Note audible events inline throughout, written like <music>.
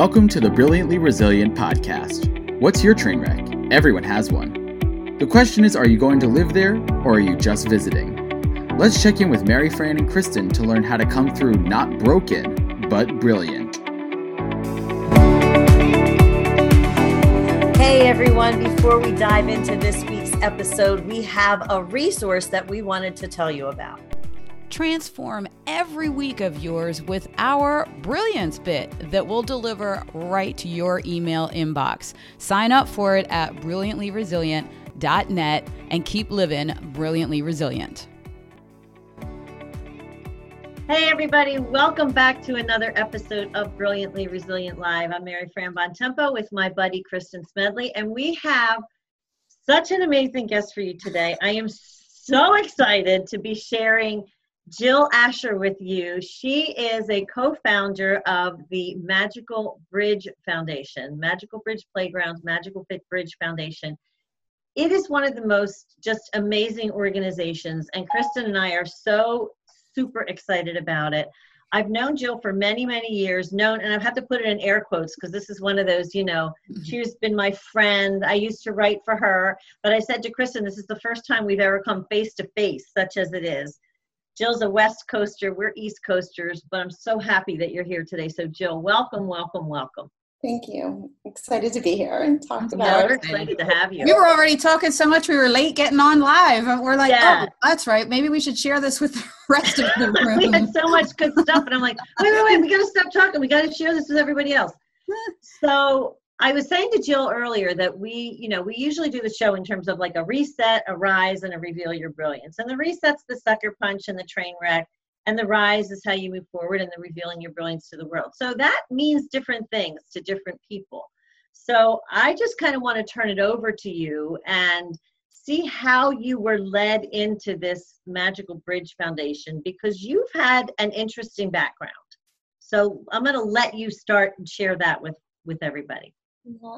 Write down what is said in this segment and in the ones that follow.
Welcome to the Brilliantly Resilient podcast. What's your train wreck? Everyone has one. The question is are you going to live there or are you just visiting? Let's check in with Mary Fran and Kristen to learn how to come through not broken, but brilliant. Hey everyone, before we dive into this week's episode, we have a resource that we wanted to tell you about. Transform every week of yours with our Brilliance Bit that will deliver right to your email inbox. Sign up for it at brilliantlyresilient.net and keep living brilliantly resilient. Hey, everybody, welcome back to another episode of Brilliantly Resilient Live. I'm Mary Fran Bontempo with my buddy Kristen Smedley, and we have such an amazing guest for you today. I am so excited to be sharing Jill Asher with you. She is a co founder of the Magical Bridge Foundation, Magical Bridge Playgrounds, Magical Fit Bridge Foundation. It is one of the most just amazing organizations, and Kristen and I are so super excited about it. I've known Jill for many, many years, known, and I've had to put it in air quotes because this is one of those, you know, <laughs> she's been my friend. I used to write for her, but I said to Kristen, this is the first time we've ever come face to face, such as it is. Jill's a West Coaster, we're East Coasters, but I'm so happy that you're here today. So, Jill, welcome, welcome, welcome. Thank you. Excited to be here and talk about We're excited to have you. We were already talking so much we were late getting on live. We're like, oh, yeah. oh, that's right. Maybe we should share this with the <laughs> rest of the room. <laughs> we had so much good stuff. And I'm like, wait, wait, wait, we got to stop talking. We got to share this with everybody else. <laughs> so I was saying to Jill earlier that we, you know, we usually do the show in terms of like a reset, a rise, and a reveal your brilliance. And the reset's the sucker punch and the train wreck and the rise is how you move forward and the revealing your brilliance to the world. So that means different things to different people. So i just kind of want to turn it over to you and see how you were led into this magical bridge foundation because you've had an interesting background. So i'm going to let you start and share that with with everybody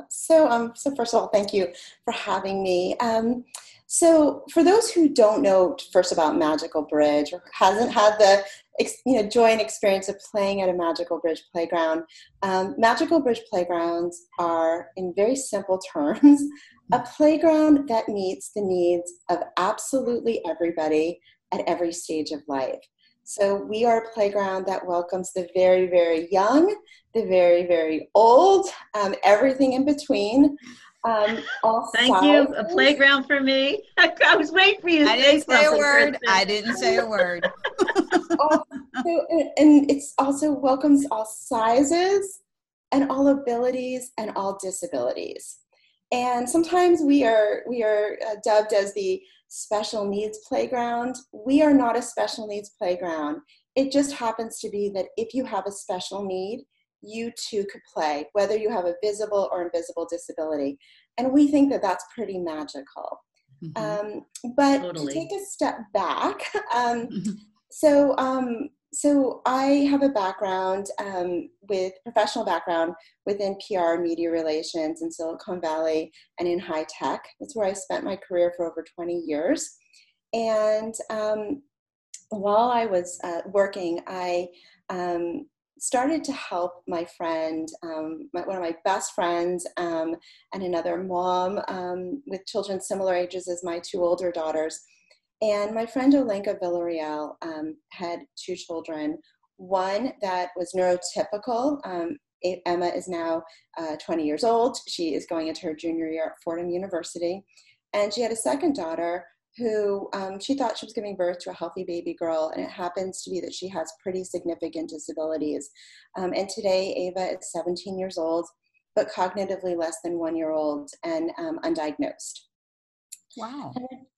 so um so first of all thank you for having me um so, for those who don't know first about Magical Bridge or hasn't had the you know joy and experience of playing at a Magical Bridge playground, um, Magical Bridge playgrounds are, in very simple terms, a playground that meets the needs of absolutely everybody at every stage of life. So we are a playground that welcomes the very, very young, the very, very old, um, everything in between. Um, Thank sizes. you. A playground for me. <laughs> I was waiting for you. I didn't say a word. I didn't say a word. <laughs> also, and it's also welcomes all sizes and all abilities and all disabilities. And sometimes we are we are uh, dubbed as the special needs playground. We are not a special needs playground. It just happens to be that if you have a special need, you too could play, whether you have a visible or invisible disability. And we think that that's pretty magical. Mm-hmm. Um, but totally. to take a step back, <laughs> um, mm-hmm. so um, so I have a background um, with professional background within PR media relations in Silicon Valley and in high tech. That's where I spent my career for over 20 years. And um, while I was uh, working, I um, started to help my friend, um, my, one of my best friends, um, and another mom um, with children similar ages as my two older daughters. And my friend Olenka Villarreal um, had two children, one that was neurotypical. Um, Emma is now uh, 20 years old. She is going into her junior year at Fordham University. And she had a second daughter who um, she thought she was giving birth to a healthy baby girl, and it happens to be that she has pretty significant disabilities. Um, and today, Ava is 17 years old, but cognitively less than one year old and um, undiagnosed. Wow.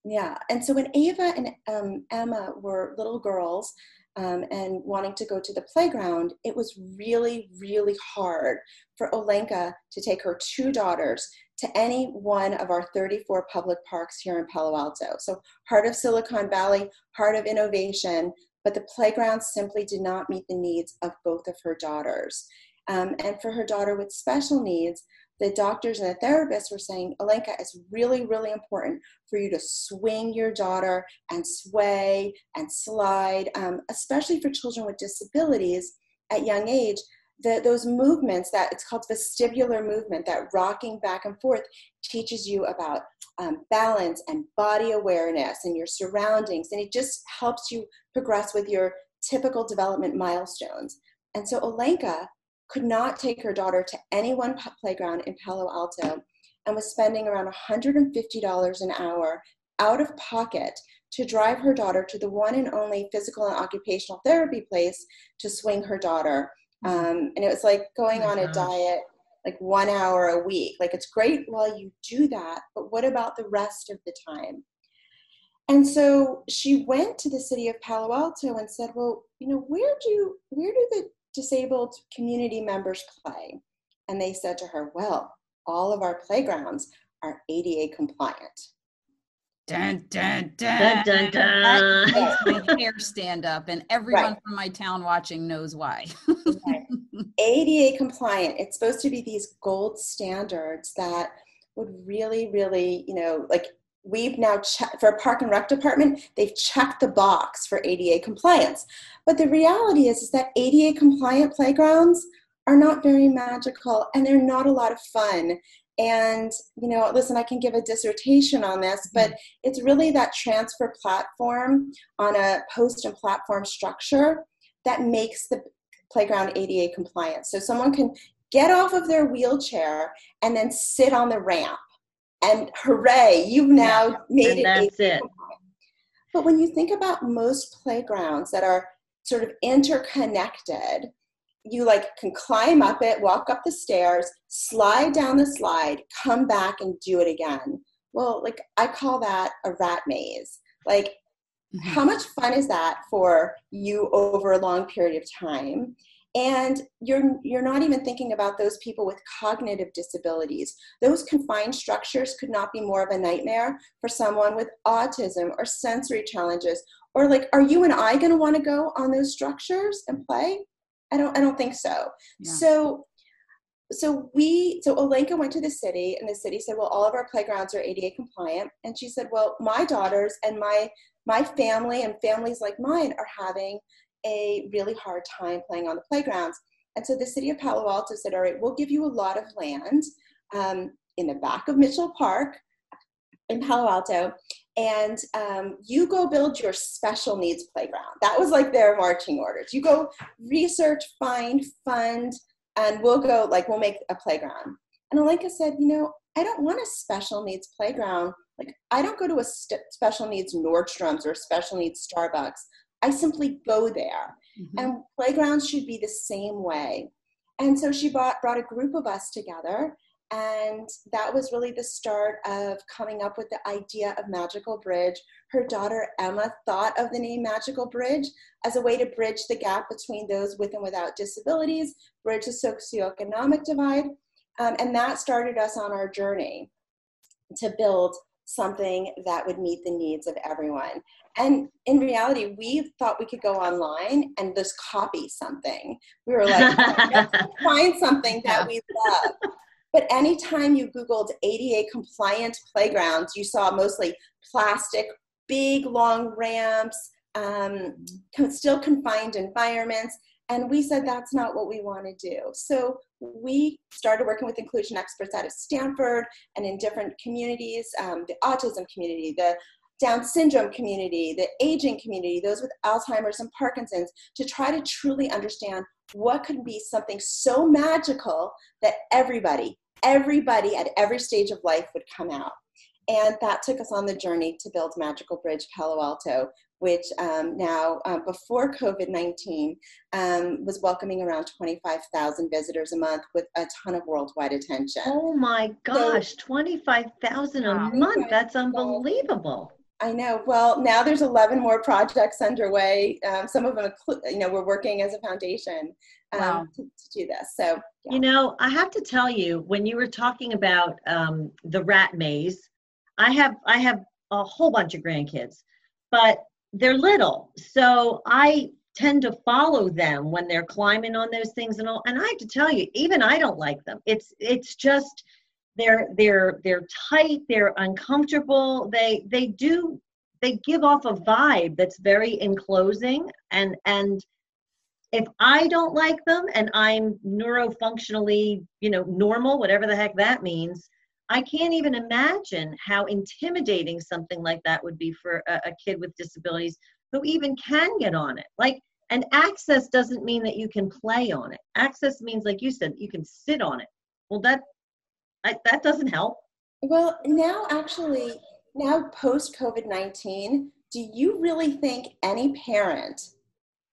Yeah. And so when Ava and um, Emma were little girls, um, and wanting to go to the playground, it was really, really hard for Olenka to take her two daughters to any one of our 34 public parks here in Palo Alto. So, heart of Silicon Valley, heart of innovation, but the playground simply did not meet the needs of both of her daughters. Um, and for her daughter with special needs, the doctors and the therapists were saying, Olenka, it's really, really important for you to swing your daughter and sway and slide, um, especially for children with disabilities at young age, the, those movements that it's called vestibular movement, that rocking back and forth teaches you about um, balance and body awareness and your surroundings. And it just helps you progress with your typical development milestones. And so Olenka could not take her daughter to any one playground in Palo Alto and was spending around $150 an hour out of pocket to drive her daughter to the one and only physical and occupational therapy place to swing her daughter. Um, and it was like going oh on a diet like one hour a week. Like it's great while you do that, but what about the rest of the time? And so she went to the city of Palo Alto and said, "Well, you know, where do where do the disabled community members play?" And they said to her, "Well, all of our playgrounds are ADA compliant." Dun, dun, dun. Dun, dun, dun. That makes my hair stand up, and everyone right. from my town watching knows why. right. <laughs> ADA compliant. It's supposed to be these gold standards that would really, really, you know, like we've now checked for a park and rec department, they've checked the box for ADA compliance. But the reality is, is that ADA compliant playgrounds are not very magical and they're not a lot of fun and you know listen i can give a dissertation on this but mm-hmm. it's really that transfer platform on a post and platform structure that makes the playground ada compliant so someone can get off of their wheelchair and then sit on the ramp and hooray you've now yeah, made it that's it but when you think about most playgrounds that are sort of interconnected you like can climb up it, walk up the stairs, slide down the slide, come back and do it again. Well, like I call that a rat maze. Like mm-hmm. how much fun is that for you over a long period of time? And you're you're not even thinking about those people with cognitive disabilities. Those confined structures could not be more of a nightmare for someone with autism or sensory challenges. Or like, are you and I going to want to go on those structures and play? I don't I don't think so. Yeah. So so we so Olenka went to the city and the city said, well, all of our playgrounds are ADA compliant. And she said, well, my daughters and my my family and families like mine are having a really hard time playing on the playgrounds. And so the city of Palo Alto said, all right, we'll give you a lot of land um, in the back of Mitchell Park in Palo Alto, and um, you go build your special needs playground. That was like their marching orders. You go research, find, fund, and we'll go, like, we'll make a playground. And Olenka said, you know, I don't want a special needs playground. Like, I don't go to a st- special needs Nordstrom's or a special needs Starbucks. I simply go there. Mm-hmm. And playgrounds should be the same way. And so she brought, brought a group of us together and that was really the start of coming up with the idea of Magical Bridge. Her daughter Emma thought of the name Magical Bridge as a way to bridge the gap between those with and without disabilities, bridge the socioeconomic divide. Um, and that started us on our journey to build something that would meet the needs of everyone. And in reality, we thought we could go online and just copy something. We were like, <laughs> find something that we love. But anytime you Googled ADA compliant playgrounds, you saw mostly plastic, big long ramps, um, still confined environments. And we said that's not what we want to do. So we started working with inclusion experts out of Stanford and in different communities um, the autism community, the down syndrome community, the aging community, those with Alzheimer's and Parkinson's, to try to truly understand what could be something so magical that everybody, everybody at every stage of life would come out. And that took us on the journey to build Magical Bridge Palo Alto, which um, now, um, before COVID 19, um, was welcoming around 25,000 visitors a month with a ton of worldwide attention. Oh my gosh, so, 25,000 a month. That's unbelievable. I know. Well, now there's 11 more projects underway. Um, some of them, you know, we're working as a foundation um, wow. to, to, do this. So, yeah. you know, I have to tell you, when you were talking about um, the rat maze, I have I have a whole bunch of grandkids, but they're little, so I tend to follow them when they're climbing on those things and all. And I have to tell you, even I don't like them. It's it's just they're they're they're tight. They're uncomfortable. They they do they give off a vibe that's very enclosing and and if I don't like them and I'm neurofunctionally, you know, normal, whatever the heck that means, I can't even imagine how intimidating something like that would be for a, a kid with disabilities who even can get on it. Like, and access doesn't mean that you can play on it. Access means, like you said, you can sit on it. Well, that I, that doesn't help. Well, now actually, now post COVID nineteen, do you really think any parent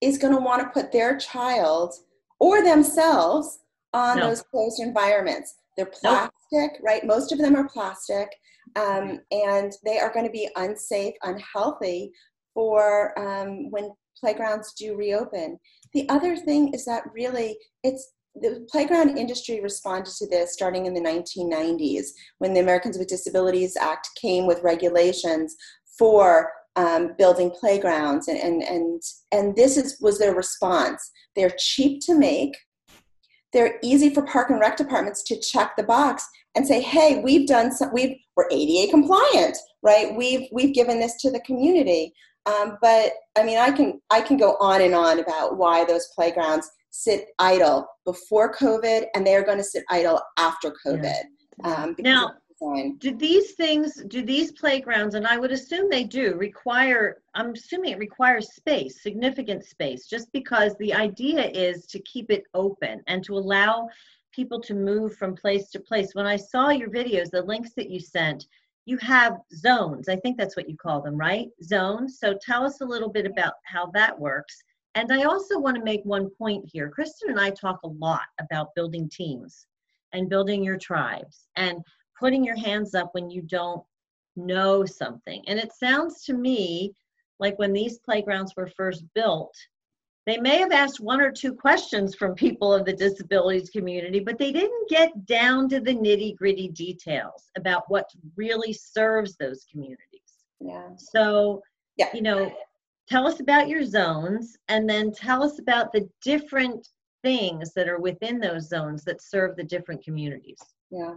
is going to want to put their child or themselves on no. those closed environments? They're plastic, nope. Right? Most of them are plastic, um, and they are going to be unsafe, unhealthy for um, when playgrounds do reopen. The other thing is that really it's the playground industry responded to this starting in the 1990s when the Americans with Disabilities Act came with regulations for um, building playgrounds and, and and and this is was their response they're cheap to make they're easy for park and rec departments to check the box and say hey we've done some we've we're ada compliant right? We've we've given this to the community. Um, but i mean i can i can go on and on about why those playgrounds sit idle before covid and they're going to sit idle after covid yeah. um, now do these things, do these playgrounds, and I would assume they do, require, I'm assuming it requires space, significant space, just because the idea is to keep it open and to allow people to move from place to place. When I saw your videos, the links that you sent, you have zones. I think that's what you call them, right? Zones. So tell us a little bit about how that works. And I also want to make one point here. Kristen and I talk a lot about building teams and building your tribes. And putting your hands up when you don't know something. And it sounds to me like when these playgrounds were first built, they may have asked one or two questions from people of the disabilities community, but they didn't get down to the nitty gritty details about what really serves those communities. Yeah. So, yeah. you know, tell us about your zones and then tell us about the different things that are within those zones that serve the different communities. Yeah.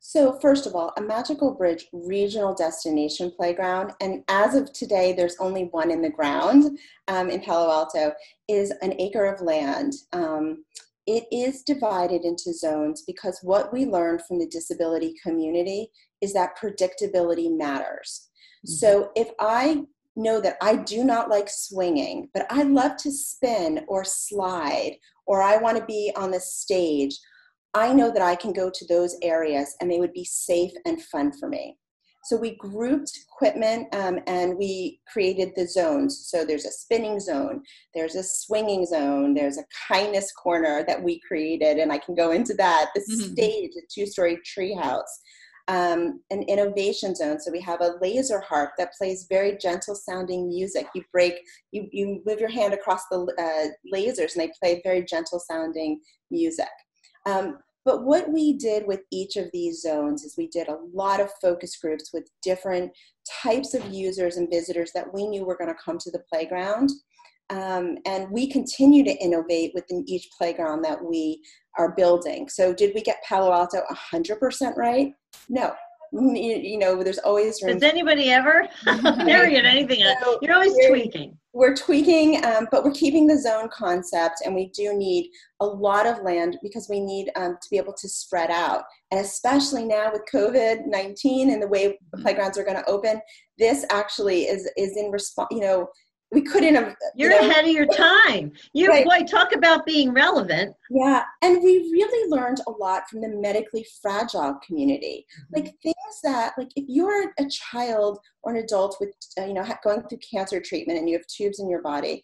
So, first of all, a Magical Bridge regional destination playground, and as of today, there's only one in the ground um, in Palo Alto, is an acre of land. Um, it is divided into zones because what we learned from the disability community is that predictability matters. Mm-hmm. So, if I know that I do not like swinging, but I love to spin or slide, or I want to be on the stage I know that I can go to those areas and they would be safe and fun for me. So we grouped equipment um, and we created the zones. So there's a spinning zone, there's a swinging zone, there's a kindness corner that we created, and I can go into that. The mm-hmm. stage, a two-story treehouse, um, an innovation zone. So we have a laser harp that plays very gentle sounding music. You break, you you move your hand across the uh, lasers, and they play very gentle sounding music. Um, but what we did with each of these zones is we did a lot of focus groups with different types of users and visitors that we knew were going to come to the playground. Um, and we continue to innovate within each playground that we are building. So, did we get Palo Alto 100% right? No, you know there's always room. does anybody ever <laughs> period anything so you're always we're, tweaking we're tweaking um, but we're keeping the zone concept and we do need a lot of land because we need um, to be able to spread out. And especially now with covid-19 and the way the playgrounds are going to open this actually is is in response you know we couldn't have you're you know, ahead of your time. You right. boy talk about being relevant. Yeah and we really learned a lot from the medically fragile community. Mm-hmm. like things that like if you're a child or an adult with uh, you know going through cancer treatment and you have tubes in your body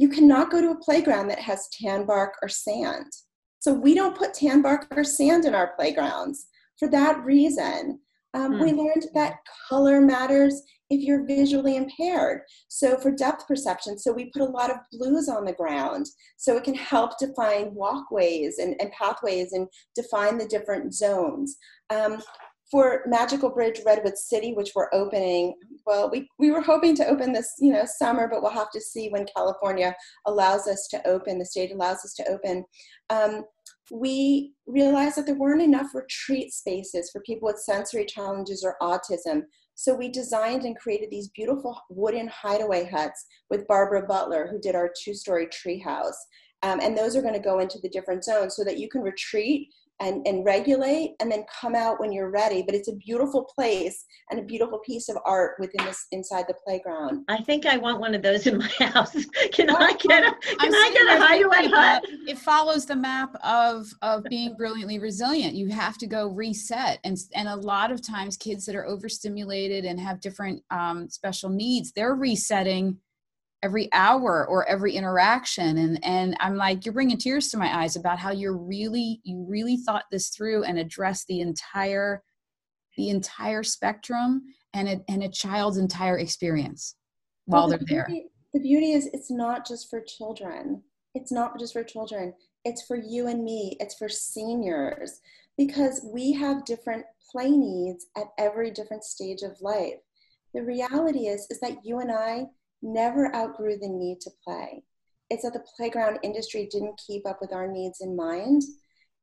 you cannot go to a playground that has tan bark or sand. So we don't put tan bark or sand in our playgrounds for that reason um, mm. We learned that color matters if you're visually impaired. So for depth perception, so we put a lot of blues on the ground so it can help define walkways and, and pathways and define the different zones. Um, for Magical Bridge Redwood City, which we're opening, well, we, we were hoping to open this, you know, summer, but we'll have to see when California allows us to open, the state allows us to open. Um, we realized that there weren't enough retreat spaces for people with sensory challenges or autism. So we designed and created these beautiful wooden hideaway huts with Barbara Butler, who did our two story treehouse. Um, and those are going to go into the different zones so that you can retreat and, and regulate and then come out when you're ready. But it's a beautiful place and a beautiful piece of art within this inside the playground. I think I want one of those in my <laughs> house. Can well, I get a can I get a highlight hut? It follows the map of of being brilliantly resilient. You have to go reset. And and a lot of times kids that are overstimulated and have different um, special needs, they're resetting every hour or every interaction and and i'm like you're bringing tears to my eyes about how you're really you really thought this through and addressed the entire the entire spectrum and a, and a child's entire experience while well, the they're beauty, there the beauty is it's not just for children. It's not just for children. It's for you and me. It's for seniors. Because we have different play needs at every different stage of life. The reality is is that you and i never outgrew the need to play. It's that the playground industry didn't keep up with our needs in mind.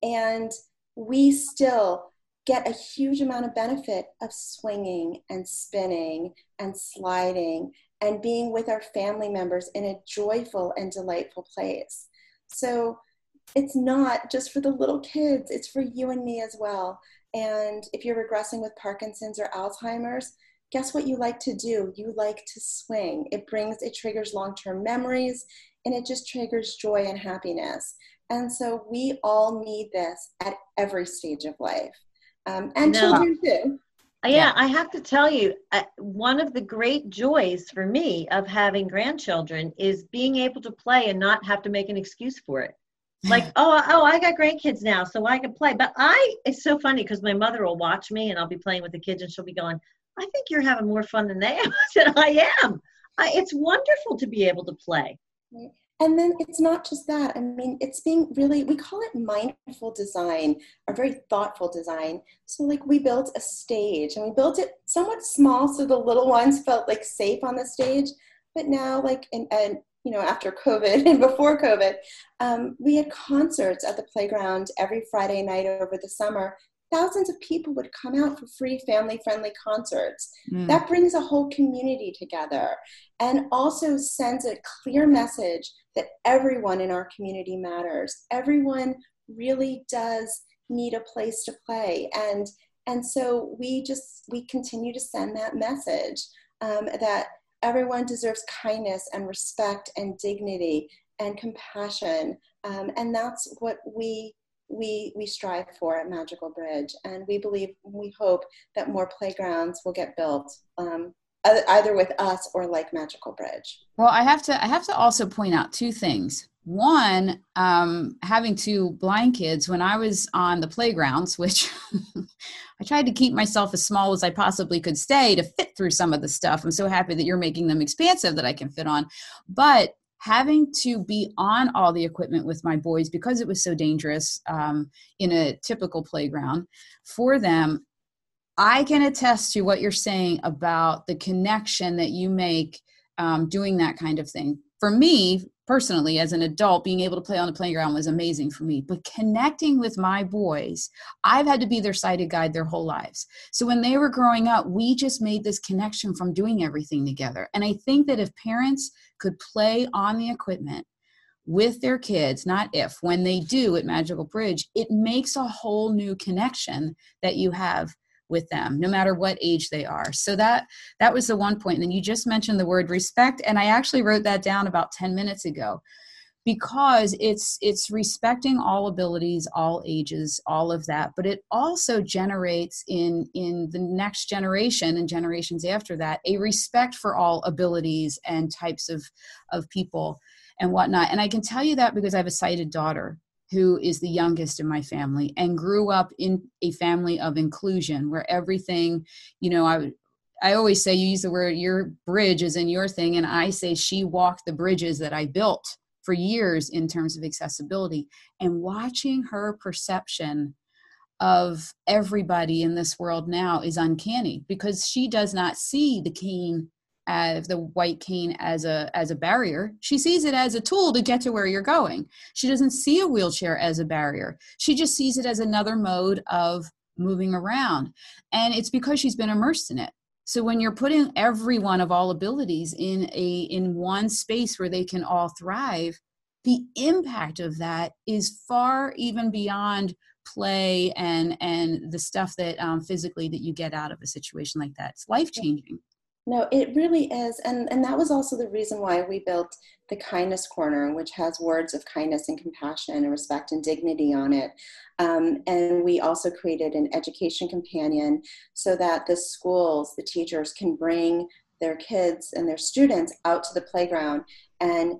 And we still get a huge amount of benefit of swinging and spinning and sliding and being with our family members in a joyful and delightful place. So it's not just for the little kids, it's for you and me as well. And if you're regressing with Parkinson's or Alzheimer's, guess what you like to do? You like to swing. It brings, it triggers long term memories and it just triggers joy and happiness. And so we all need this at every stage of life. Um, and no. children too. Uh, yeah, I have to tell you, uh, one of the great joys for me of having grandchildren is being able to play and not have to make an excuse for it. <laughs> Like, oh, oh, I got grandkids now, so I can play. But I, it's so funny because my mother will watch me and I'll be playing with the kids and she'll be going, I think you're having more fun than they are. <laughs> I said, I am. I, it's wonderful to be able to play. And then it's not just that. I mean, it's being really, we call it mindful design, or very thoughtful design. So, like, we built a stage and we built it somewhat small so the little ones felt like safe on the stage. But now, like, and, and you know, after COVID <laughs> and before COVID, um, we had concerts at the playground every Friday night over the summer thousands of people would come out for free family friendly concerts. Mm. That brings a whole community together and also sends a clear message that everyone in our community matters. Everyone really does need a place to play. And and so we just we continue to send that message um, that everyone deserves kindness and respect and dignity and compassion um, and that's what we we we strive for at Magical Bridge, and we believe we hope that more playgrounds will get built. Um, either with us or like Magical Bridge. Well, I have to I have to also point out two things. One, um, having two blind kids, when I was on the playgrounds, which <laughs> I tried to keep myself as small as I possibly could stay to fit through some of the stuff. I'm so happy that you're making them expansive that I can fit on. But having to be on all the equipment with my boys because it was so dangerous um, in a typical playground for them i can attest to what you're saying about the connection that you make um, doing that kind of thing. For me personally as an adult being able to play on the playground was amazing for me. But connecting with my boys i've had to be their sighted guide their whole lives. So when they were growing up we just made this connection from doing everything together. And i think that if parents could play on the equipment with their kids not if when they do at magical bridge it makes a whole new connection that you have with them no matter what age they are. So that that was the one point. And then you just mentioned the word respect and i actually wrote that down about 10 minutes ago. Because it's it's respecting all abilities all ages all of that but it also generates in in the next generation and generations after that a respect for all abilities and types of of people and whatnot. And i can tell you that because i have a sighted daughter who is the youngest in my family and grew up in a family of inclusion where everything, you know, I I always say you use the word your bridge is in your thing and I say she walked the bridges that I built for years in terms of accessibility. And watching her perception of everybody in this world now is uncanny because she does not see the cane as the white cane as a as a barrier she sees it as a tool to get to where you're going. She doesn't see a wheelchair as a barrier. She just sees it as another mode of moving around. And it's because she's been immersed in it. So when you're putting everyone of all abilities in a in one space where they can all thrive the impact of that is far even beyond play and and the stuff that um, physically that you get out of a situation like that. It's life changing no, it really is. And, and that was also the reason why we built the Kindness Corner, which has words of kindness and compassion and respect and dignity on it. Um, and we also created an education companion so that the schools, the teachers can bring their kids and their students out to the playground and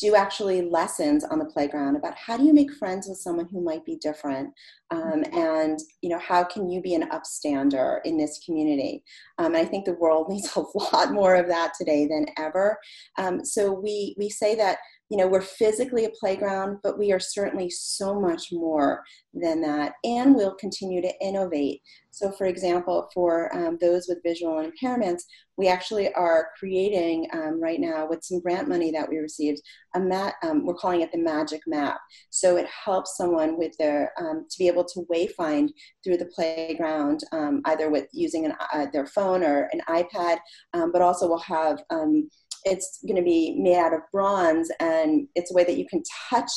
do actually lessons on the playground about how do you make friends with someone who might be different um, mm-hmm. and you know how can you be an upstander in this community um, i think the world <laughs> needs a lot more of that today than ever um, so we we say that you know we're physically a playground but we are certainly so much more than that and we'll continue to innovate. So for example for um, those with visual impairments we actually are creating um, right now with some grant money that we received a mat um, we're calling it the magic map. So it helps someone with their um, to be able to wayfind through the playground um, either with using an, uh, their phone or an ipad um, but also we'll have it's going to be made out of bronze and it's a way that you can touch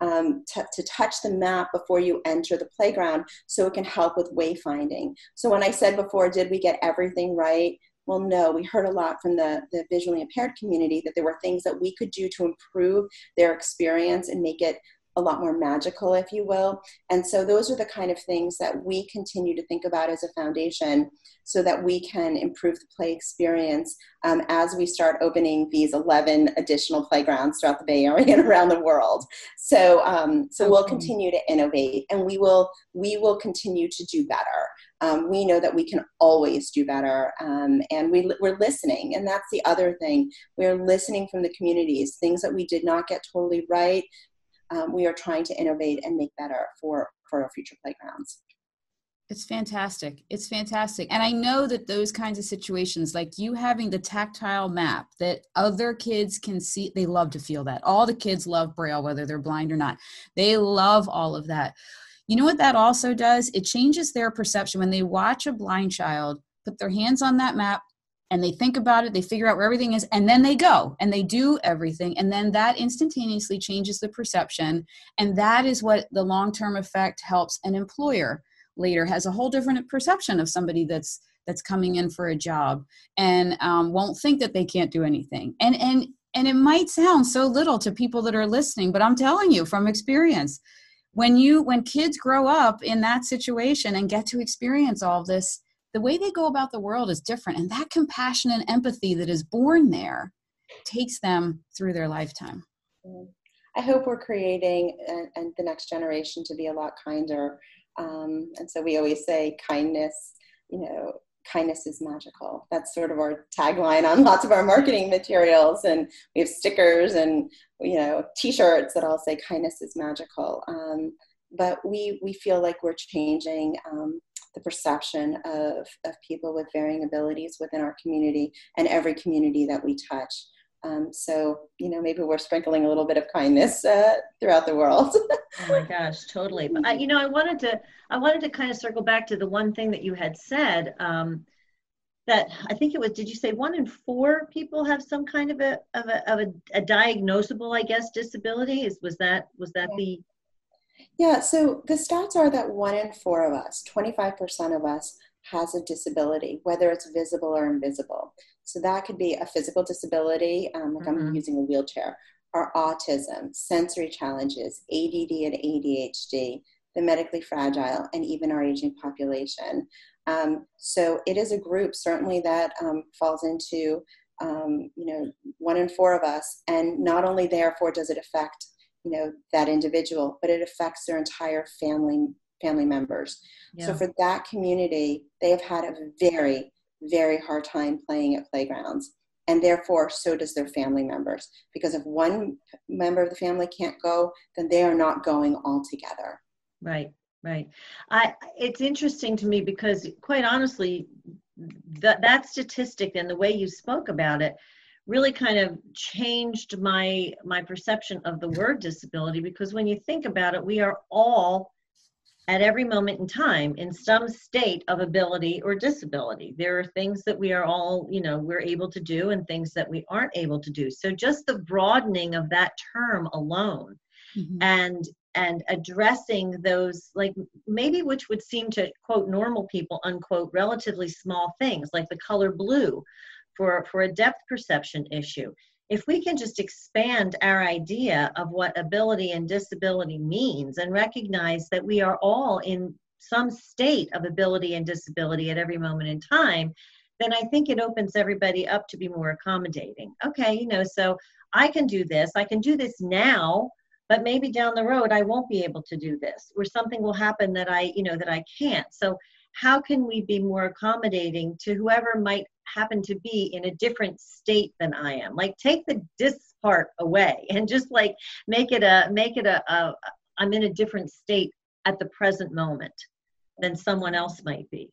um, to, to, touch the map before you enter the playground so it can help with wayfinding. So when I said before, did we get everything right? Well, no, we heard a lot from the, the visually impaired community that there were things that we could do to improve their experience and make it a lot more magical, if you will. And so those are the kind of things that we continue to think about as a foundation so that we can improve the play experience um, as we start opening these 11 additional playgrounds throughout the Bay Area <laughs> and around the world. So, um, so we'll continue to innovate and we will, we will continue to do better. Um, we know that we can always do better um, and we, we're listening and that's the other thing we're listening from the communities things that we did not get totally right um, we are trying to innovate and make better for, for our future playgrounds. It's fantastic. It's fantastic. And I know that those kinds of situations, like you having the tactile map that other kids can see, they love to feel that. All the kids love Braille, whether they're blind or not. They love all of that. You know what that also does? It changes their perception. When they watch a blind child put their hands on that map, and they think about it, they figure out where everything is, and then they go and they do everything. And then that instantaneously changes the perception. And that is what the long term effect helps an employer later has a whole different perception of somebody that's that's coming in for a job and um, won't think that they can't do anything and and and it might sound so little to people that are listening but i'm telling you from experience when you when kids grow up in that situation and get to experience all this the way they go about the world is different. And that compassion and empathy that is born there takes them through their lifetime. I hope we're creating and the next generation to be a lot kinder. Um, and so we always say kindness, you know, kindness is magical. That's sort of our tagline on lots of our marketing materials. And we have stickers and, you know, t-shirts that all say kindness is magical. Um, but we, we feel like we're changing um, the perception of, of people with varying abilities within our community and every community that we touch. Um, so you know maybe we're sprinkling a little bit of kindness uh, throughout the world <laughs> oh my gosh totally but I, you know i wanted to i wanted to kind of circle back to the one thing that you had said um, that i think it was did you say one in four people have some kind of a of a, of a, a diagnosable i guess disability is was that was that yeah. the yeah, so the stats are that one in four of us, 25% of us, has a disability, whether it's visible or invisible. So that could be a physical disability, um, like mm-hmm. I'm using a wheelchair, or autism, sensory challenges, ADD and ADHD, the medically fragile, and even our aging population. Um, so it is a group certainly that um, falls into um, you know one in four of us, and not only therefore does it affect you know that individual but it affects their entire family family members. Yeah. so for that community they have had a very very hard time playing at playgrounds and therefore so does their family members because if one member of the family can't go then they are not going all together right right. I it's interesting to me because quite honestly that that statistic and the way you spoke about it really kind of changed my my perception of the word disability because when you think about it we are all at every moment in time in some state of ability or disability. There are things that we are all, you know, we're able to do and things that we aren't able to do. So just the broadening of that term alone mm-hmm. and and addressing those like maybe which would seem to quote normal people unquote relatively small things like the color blue for for a depth perception issue if we can just expand our idea of what ability and disability means and recognize that we are all in some state of ability and disability at every moment in time, then I think it opens everybody up to be more accommodating. Okay, you know, so I can do this, I can do this now, but maybe down the road I won't be able to do this, or something will happen that I, you know, that I can't. So how can we be more accommodating to whoever might happen to be in a different state than I am. Like take the dis part away and just like make it a make it a, a I'm in a different state at the present moment than someone else might be.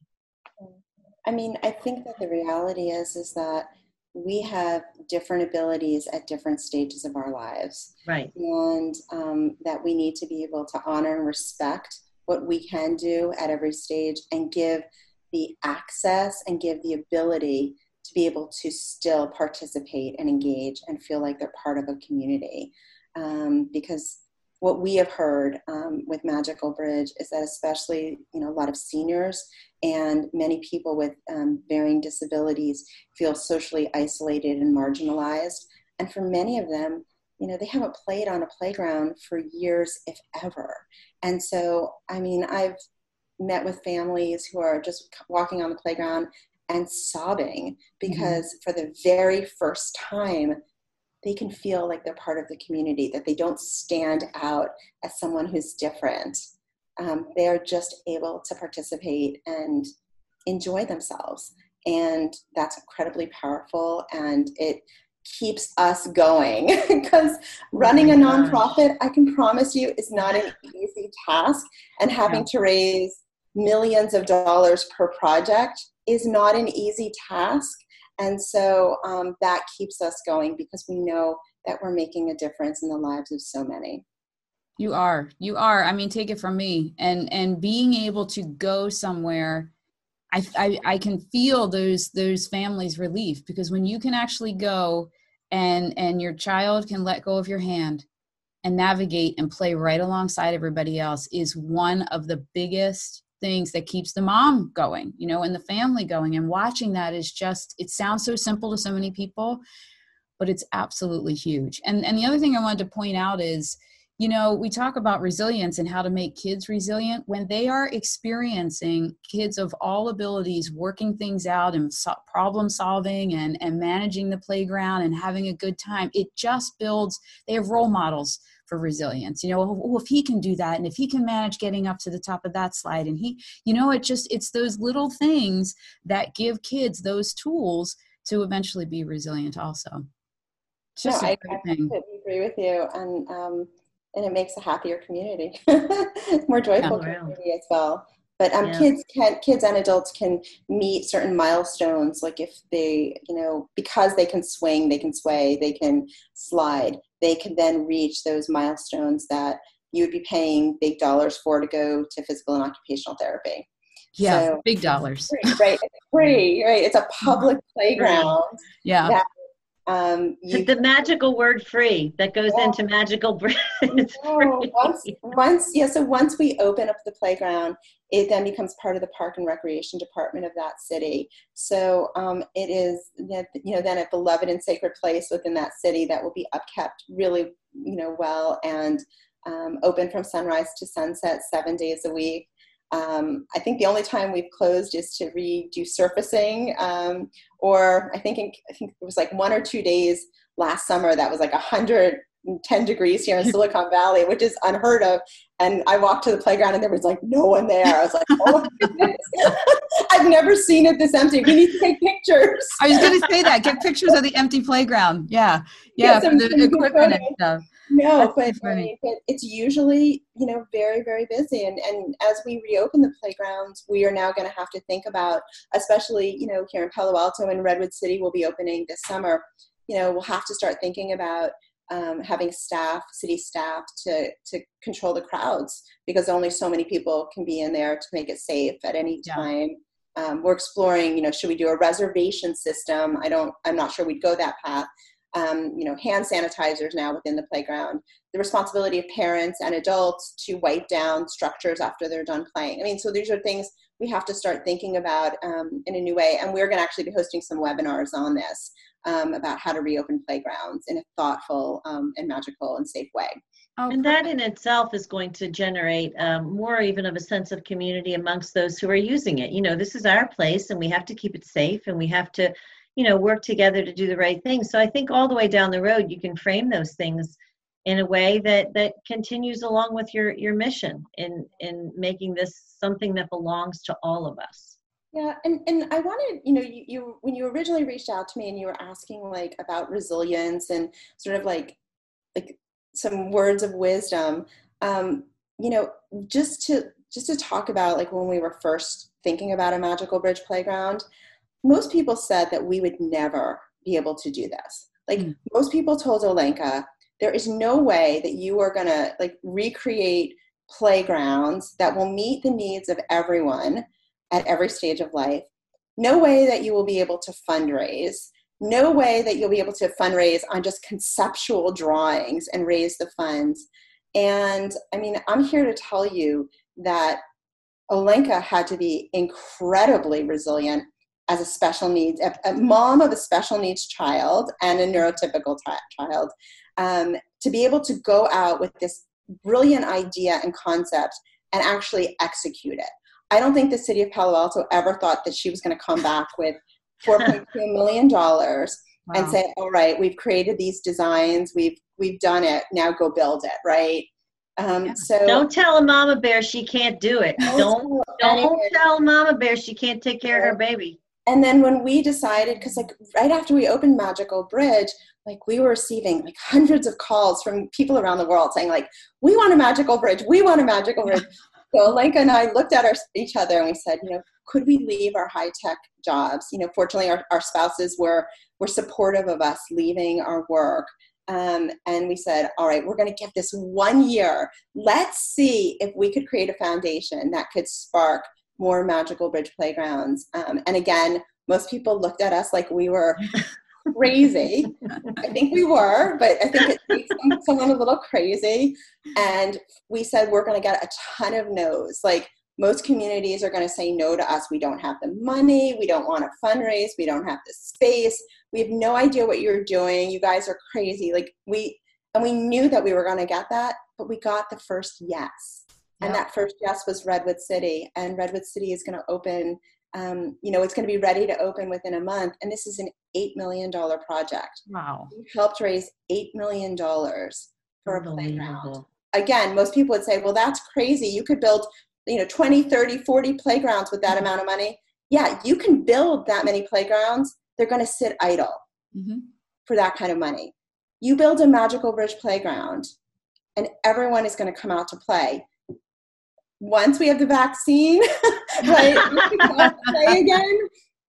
I mean, I think that the reality is is that we have different abilities at different stages of our lives. Right. And um, that we need to be able to honor and respect what we can do at every stage and give the access and give the ability to be able to still participate and engage and feel like they're part of a community. Um, because what we have heard um, with Magical Bridge is that especially you know a lot of seniors and many people with um, varying disabilities feel socially isolated and marginalized. And for many of them, you know, they haven't played on a playground for years, if ever. And so, I mean, I've met with families who are just walking on the playground and sobbing mm-hmm. because mm-hmm. for the very first time they can feel like they're part of the community that they don't stand out as someone who's different um, they are just able to participate and enjoy themselves and that's incredibly powerful and it keeps us going <laughs> because running oh a nonprofit i can promise you is not an easy task and having yeah. to raise millions of dollars per project is not an easy task. And so um, that keeps us going because we know that we're making a difference in the lives of so many. You are, you are. I mean, take it from me, and and being able to go somewhere, I, I I can feel those those families' relief because when you can actually go and and your child can let go of your hand and navigate and play right alongside everybody else is one of the biggest things that keeps the mom going you know and the family going. And watching that is just it sounds so simple to so many people but it's absolutely huge. And and the other thing i wanted to point out is you know we talk about resilience and how to make kids resilient. When they are experiencing kids of all abilities working things out and so- problem solving and and managing the playground and having a good time it just builds they have role models for resilience. You know oh, if he can do that and if he can manage getting up to the top of that slide and he you know it just it's those little things that give kids those tools to eventually be resilient also. It's just no, I, I agree with you. And um, and it makes a happier community <laughs> more joyful community as well. But um, yeah. kids can kids and adults can meet certain milestones like if they you know because they can swing they can sway they can slide they can then reach those milestones that you would be paying big dollars for to go to physical and occupational therapy. Yeah so, big dollars. <laughs> Right it's free right. It's a <laughs> public playground yeah. that um, you, the magical word free that goes yeah. into magical <laughs> bridge. no, once, once, yeah, so once we open up the playground, it then becomes part of the park and recreation department of that city. So um, it is, you know, then a beloved and sacred place within that city that will be upkept really, you know, well and um, open from sunrise to sunset seven days a week. Um, I think the only time we've closed is to redo surfacing, um, or I think in, I think it was like one or two days last summer that was like 110 degrees here in <laughs> Silicon Valley, which is unheard of. And I walked to the playground and there was like no one there. I was like, oh <laughs> I've never seen it this empty. We need to take pictures. I was going to say that. Get pictures of the empty playground. Yeah. Yeah. For the equipment and stuff. No, but, I mean, but it's usually, you know, very, very busy. And, and as we reopen the playgrounds, we are now going to have to think about, especially, you know, here in Palo Alto and Redwood City will be opening this summer. You know, we'll have to start thinking about um, having staff, city staff, to to control the crowds because only so many people can be in there to make it safe at any Yeah. time. Um, we're exploring, you know, should we do a reservation system? I don't, I'm not sure we'd go that path. Um, you know, hand sanitizers now within the playground. The responsibility of parents and adults to wipe down structures after they're done playing. I mean, so these are things we have to start thinking about um, in a new way. And we're going to actually be hosting some webinars on this um, about how to reopen playgrounds in a thoughtful um, and magical and safe way. Oh, And that in itself is going to generate um, more even of a sense of community amongst those who are using it. You know, this is our place and we have to keep it safe and we have to, you know, work together to do the right thing. So I think all the way down the road, you can frame those things in a way that that continues along with your your mission in in making this something that belongs to all of us. Yeah, and, and I wanted, you know, you, you when you originally reached out to me and you were asking like about resilience and sort of like like some words of wisdom, um, you know, just to just to talk about like when we were first thinking about a magical bridge playground, most people said that we would never be able to do this. Like Mm. most people told Olenka, there is no way that you are gonna like recreate playgrounds that will meet the needs of everyone at every stage of life. No way that you will be able to fundraise. No way that you'll be able to fundraise on just conceptual drawings and raise the funds. And I mean, I'm here to tell you that Olenka had to be incredibly resilient as a special needs, a, a mom of a special needs child and a neurotypical t- child, um, to be able to go out with this brilliant idea and concept and actually execute it. I don't think the city of Palo Alto ever thought that she was going to come back with $4.2 <laughs> million and say, "All right, we've created these designs, we've we've done it. Now go build it." Right? Um, Yeah. So Don't tell a mama bear she can't do it. Don't don't anyone- tell mama bear she can't take care of her baby. And then when we decided because like right after we opened magical bridge like we were receiving like hundreds of calls from people around the world saying like we want a magical bridge. We want a magical bridge. <laughs> So Lenka and i looked at our, each other and we said you know could we leave our high tech jobs? You know fortunately our, our spouses were were supportive of us leaving our work. Um, and we said all right we're going to give this one year. Let's see if we could create a foundation that could spark more magical bridge playgrounds. Um, and again, most people looked at us like we were <laughs> crazy. I think we were, but I think it takes some- <laughs> someone a little crazy. And we said we're going to get a ton of no's. Like most communities are going to say no to us. We don't have the money. We don't want to fundraise. We don't have the space. We have no idea what you're doing. You guys are crazy. Like we, and we knew that we were going to get that, but we got the first yes. And that first yes was Redwood City. And Redwood City is going to open, um, you know, it's going to be ready to open within a month. And this is an $8 million project. wow. We helped raise $8 million for a playground. Again, most people would say, well, that's crazy. You could build, you know, 20, 30, 40 playgrounds with that amount of money. Yeah, you can build that many playgrounds. They're going to sit idle hmm for that kind of money. You build a magical bridge playground and everyone is going to come out to play. Once we have the vaccine, <laughs> right, we can go out to play again,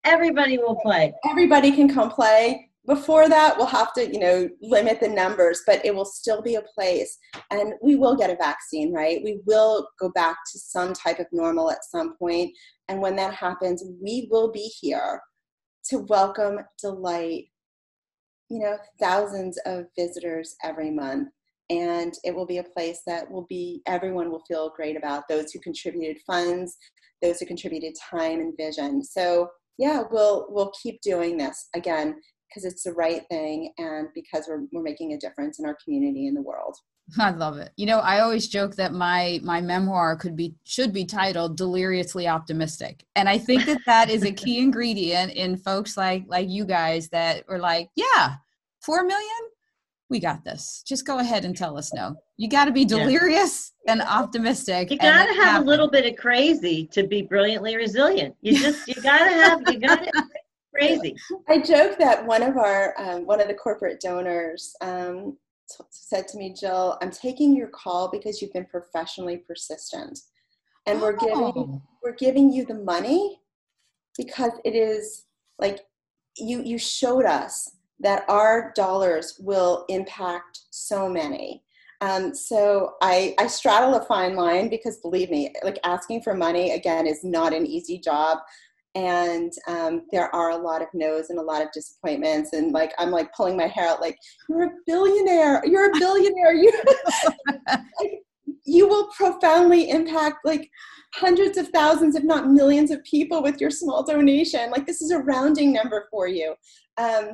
Everybody will play. everybody can come play. Before that, we'll have to, you know, limit the numbers, but it will still be a place. And we will get a vaccine, right? We will go back to some type of normal at some point. And when that happens, we will be here to welcome, delight, you know, thousands of visitors every month. And it will be a place that will be, everyone will feel great about those who contributed funds, those who contributed time and vision. So, yeah, we'll, we'll keep doing this again because it's the right thing and because we're, we're making a difference in our community and the world. <laughs> I love it. You know, I always joke that my my memoir could be should be titled "Deliriously Optimistic," and I think that that is a key <laughs> ingredient in folks like like you guys that are like, yeah, four million, we got this. Just go ahead and tell us no. You got to be Yeah. delirious and optimistic. You gotta it have a little bit of crazy to be brilliantly resilient. You just you <laughs> gotta have you gotta crazy. I joke that one of our um, one of the corporate donors um, t- said to me, Jill, I'm taking your call because you've been professionally persistent, and we're giving Oh, we're giving you the money because it is like you you showed us that our dollars will impact so many. Um, so I, I straddle a fine line because believe me, like asking for money again is not an easy job. And um, there are a lot of no's and a lot of disappointments. And like, I'm like pulling my hair out, like, you're a billionaire, you're a billionaire. You, <laughs> like, you will profoundly impact like hundreds of thousands, if not millions of people with your small donation. Like, this is a rounding number for you. Um,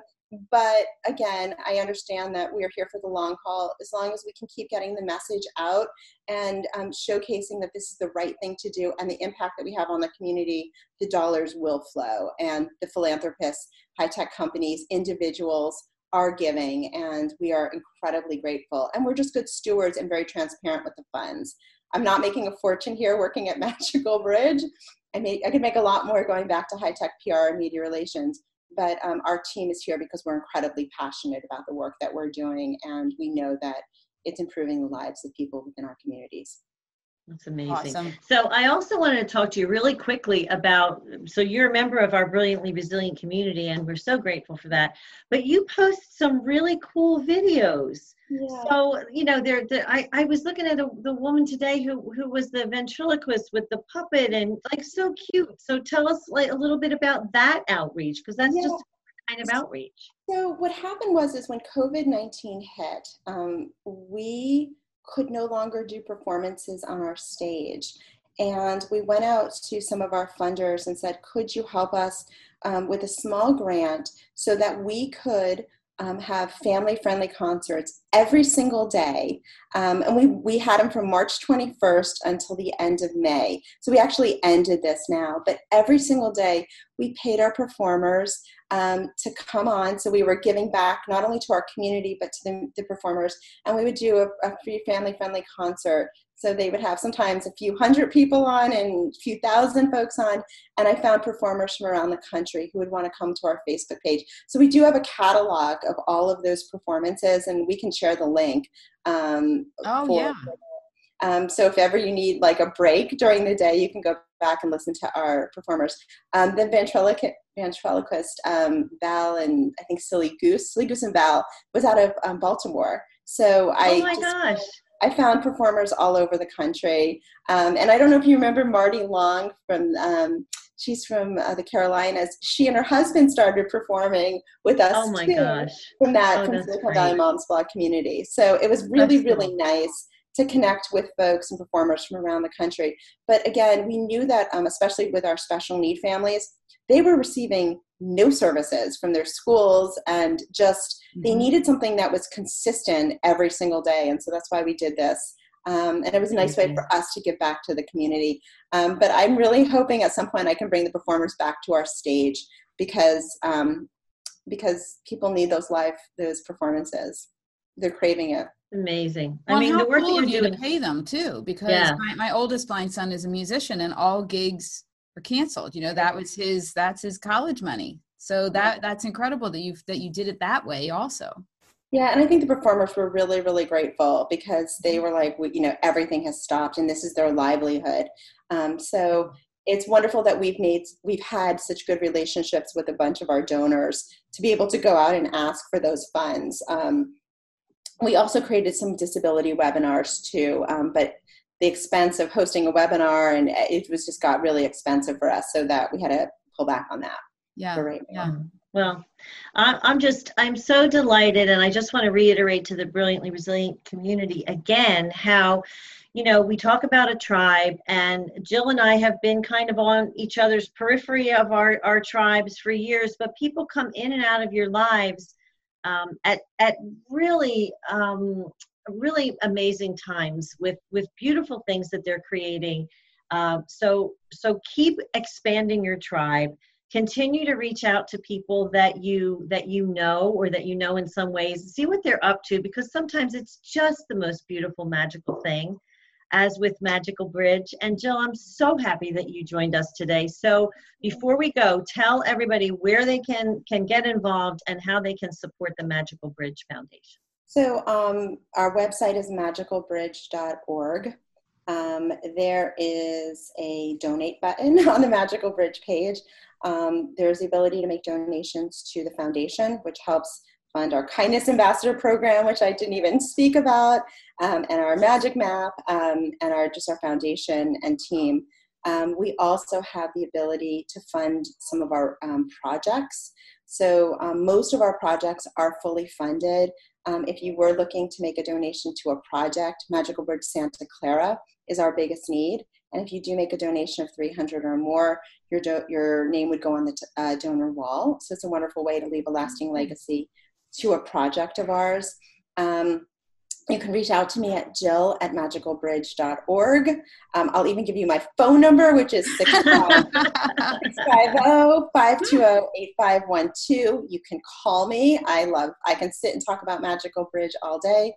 but again, I understand that we are here for the long haul. As long as we can keep getting the message out and um, showcasing that this is the right thing to do and the impact that we have on the community, the dollars will flow. And the philanthropists, high tech companies, individuals are giving, and we are incredibly grateful. And we're just good stewards and very transparent with the funds. I'm not making a fortune here working at <laughs> Magical Bridge. I, made, I could make a lot more going back to high tech PR and media relations but um, our team is here because we're incredibly passionate about the work that we're doing and we know that it's improving the lives of people within our communities that's amazing. Awesome. So I also wanted to talk to you really quickly about so you're a member of our brilliantly resilient community and we're so grateful for that. But you post some really cool videos. Yeah. So, you know, there the, I, I was looking at a, the woman today who who was the ventriloquist with the puppet and like so cute. So tell us like a little bit about that outreach because that's yeah. just kind of outreach. So what happened was is when COVID-19 hit, um, we could no longer do performances on our stage. And we went out to some of our funders and said, could you help us um, with a small grant so that we could um, have family friendly concerts every single day. Um, and we, we had them from March 21st until the end of May. So we actually ended this now. But every single day, we paid our performers um, to come on. So we were giving back not only to our community, but to the, the performers. And we would do a, a free family friendly concert. So they would have sometimes a few hundred people on and a few thousand folks on. And I found performers from around the country who would want to come to our Facebook page. So we do have a catalog of all of those performances, and we can share the link. Um, oh, for, yeah. Um, so if ever you need like a break during the day, you can go back and listen to our performers. Um, the ventriloquist, ventriloquist um, Val and I think Silly Goose, Silly Goose and Val was out of um, Baltimore. So I. Oh my gosh. I found performers all over the country. Um, and I don't know if you remember Marty Long from, um, she's from uh, the Carolinas. She and her husband started performing with us oh my too, gosh. from that, oh, from Silicon Valley Moms Blog community. So it was really, really nice to connect with folks and performers from around the country. But again, we knew that, um, especially with our special need families, they were receiving no services from their schools and just mm-hmm. they needed something that was consistent every single day. And so that's why we did this. Um, and it was a nice way for us to give back to the community. Um, but I'm really hoping at some point I can bring the performers back to our stage because um, because people need those live those performances. They're craving it. Amazing. Well, I mean, the work cool that you're doing to pay them too, because yeah. my, my oldest blind son is a musician, and all gigs are canceled. You know, that was his that's his college money. So that that's incredible that you that you did it that way also. Yeah, and I think the performers were really, really grateful because they were like, you know, everything has stopped, and this is their livelihood. Um, so it's wonderful that we've made we've had such good relationships with a bunch of our donors to be able to go out and ask for those funds. Um, we also created some disability webinars too, um, but the expense of hosting a webinar and it was just got really expensive for us, so that we had to pull back on that. Yeah. Right yeah. Well, I'm just, I'm so delighted, and I just want to reiterate to the Brilliantly Resilient community again how, you know, we talk about a tribe, and Jill and I have been kind of on each other's periphery of our, our tribes for years, but people come in and out of your lives um, at at really um, really amazing times with with beautiful things that they're creating. Uh, so so keep expanding your tribe. Continue to reach out to people that you that you know or that you know in some ways. See what they're up to because sometimes it's just the most beautiful magical thing as with Magical Bridge. And Jill, I'm so happy that you joined us today. So before we go, tell everybody where they can can get involved and how they can support the Magical Bridge Foundation. So um, our website is magicalbridge.org. Um, there is a donate button <laughs> on the Magical Bridge page. Um, there's the ability to make donations to the foundation, which helps fund our Kindness Ambassador program, which I didn't even speak about, um, and our Magic Map, um, and our just our foundation and team. Um, we also have the ability to fund some of our um, projects. So um, most of our projects are fully funded. Um, if you were looking to make a donation to a project, Magical Bridge Santa Clara is our biggest need. And if you do make a donation of 300 or more, your, do- your name would go on the t- uh, donor wall. So it's a wonderful way to leave a lasting legacy to a project of ours. Um, you can reach out to me at jill at magicalbridge.org. Um, I'll even give you my phone number, which is 650-520-8512. You can call me. I love, I can sit and talk about Magical Bridge all day.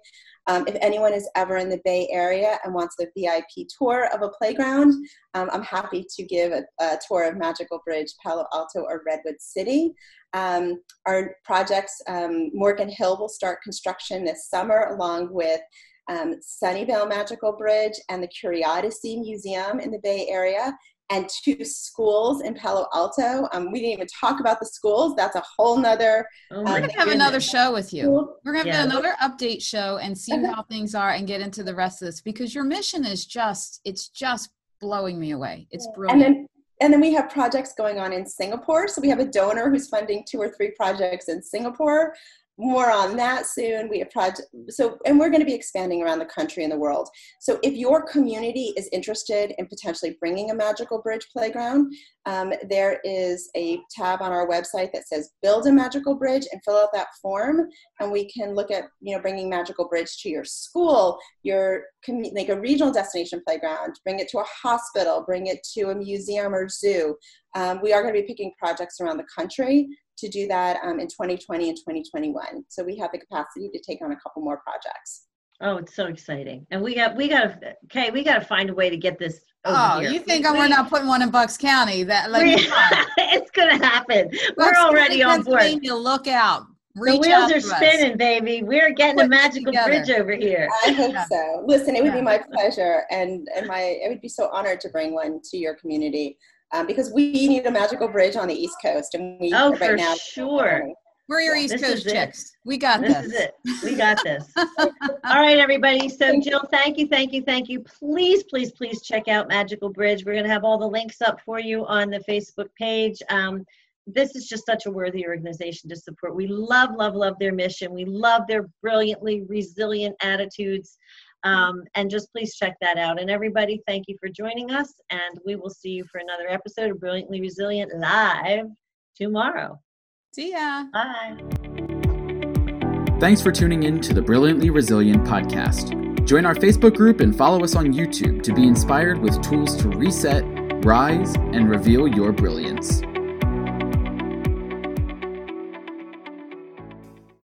Um, if anyone is ever in the Bay Area and wants a VIP tour of a playground, um, I'm happy to give a, a, tour of Magical Bridge, Palo Alto, or Redwood City. Um, our projects, um, Morgan Hill will start construction this summer along with um, Sunnyvale Magical Bridge and the CuriOdyssey Museum in the Bay Area and two schools in Palo Alto. Um, we didn't even talk about the schools. That's a whole nother. Oh We're gonna have another show with you. We're gonna yeah. do another update show and see okay. how things are and get into the rest of this because your mission is just it's just blowing me away. It's brilliant. And then and then we have projects going on in Singapore. So we have a donor who's funding two or three projects in Singapore more on that soon. We have project so and we're going to be expanding around the country and the world. So if your community is interested in potentially bringing a magical bridge playground, um, there is a tab on our website that says build a magical bridge and fill out that form and we can look at you know bringing magical bridge to your school your like a regional destination playground bring it to a hospital bring it to a museum or zoo um, we are going to be picking projects around the country to do that um, in 2020 and 2021. So we have the capacity to take on a couple more projects. Oh, it's so exciting. And we got, we got to, okay, we got to find a way to get this. oh, here. you think we, we're not putting one in Bucks County? That like <laughs> it's going to happen. Bucks we're already on board. Look out. Reach the wheels are spinning, us. baby. We're getting Put a magical bridge over here. I hope so. Listen, it would yeah. be my pleasure, and and my I would be so honored to bring one to your community um, because we need a magical bridge on the East Coast, and we oh, right for now, sure. We're your East Coast chicks. It. We got this. This is it. We got this. All right, everybody. So, Jill, thank you, thank you, thank you. Please, please, please check out Magical Bridge. We're going to have all the links up for you on the Facebook page. Um, this is just such a worthy organization to support. We love, love, love their mission. We love their brilliantly resilient attitudes. Um, and just please check that out. And everybody, thank you for joining us. And we will see you for another episode of Brilliantly Resilient Live tomorrow. See ya. Bye. Thanks for tuning in to the Brilliantly Resilient podcast. Join our Facebook group and follow us on YouTube to be inspired with tools to reset, rise, and reveal your brilliance.